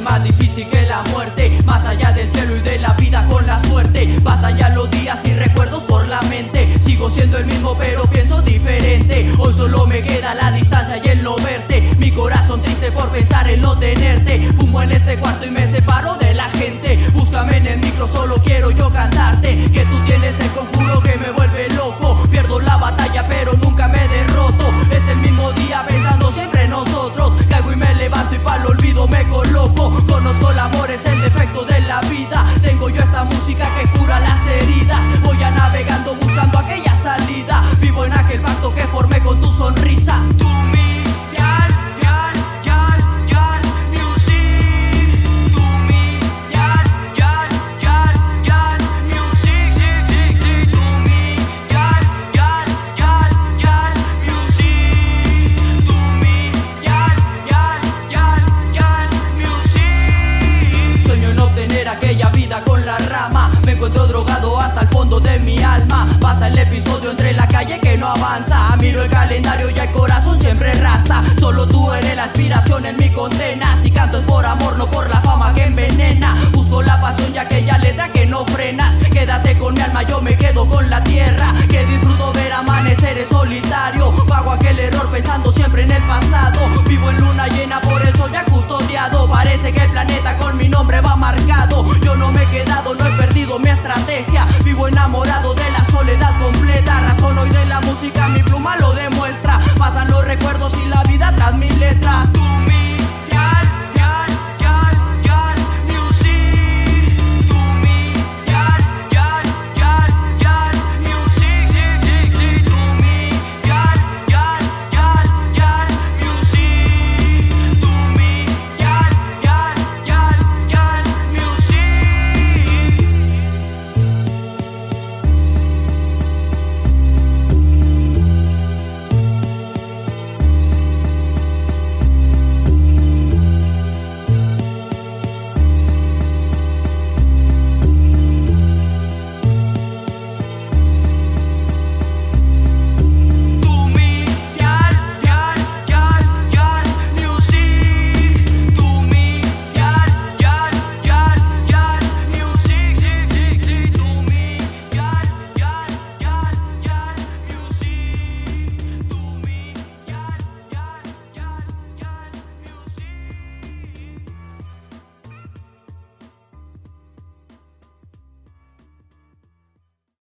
más difícil que la muerte. Más allá del cielo y de la vida con la suerte. Más ya los días y recuerdos por la mente. Sigo siendo el mismo pero pienso diferente. Hoy solo me queda la distancia y el no verte. Mi corazón triste por pensar en no tenerte. Fumo en este cuarto y me tu sonrisa Tú mi yal, yal, yal, yal, music Tú mi yal, yal, yal, yal, music Tú mi yal, yal, yal, yal, music Tú mi yal, yal, yal, yal, music Sueño en obtener aquella vida con la rama Me encuentro drogado hasta el fondo de mi alma Pasa el episodio que no avanza. Miro el calendario y el corazón siempre rasta. Solo tú eres la aspiración en mi condena. Si canto es por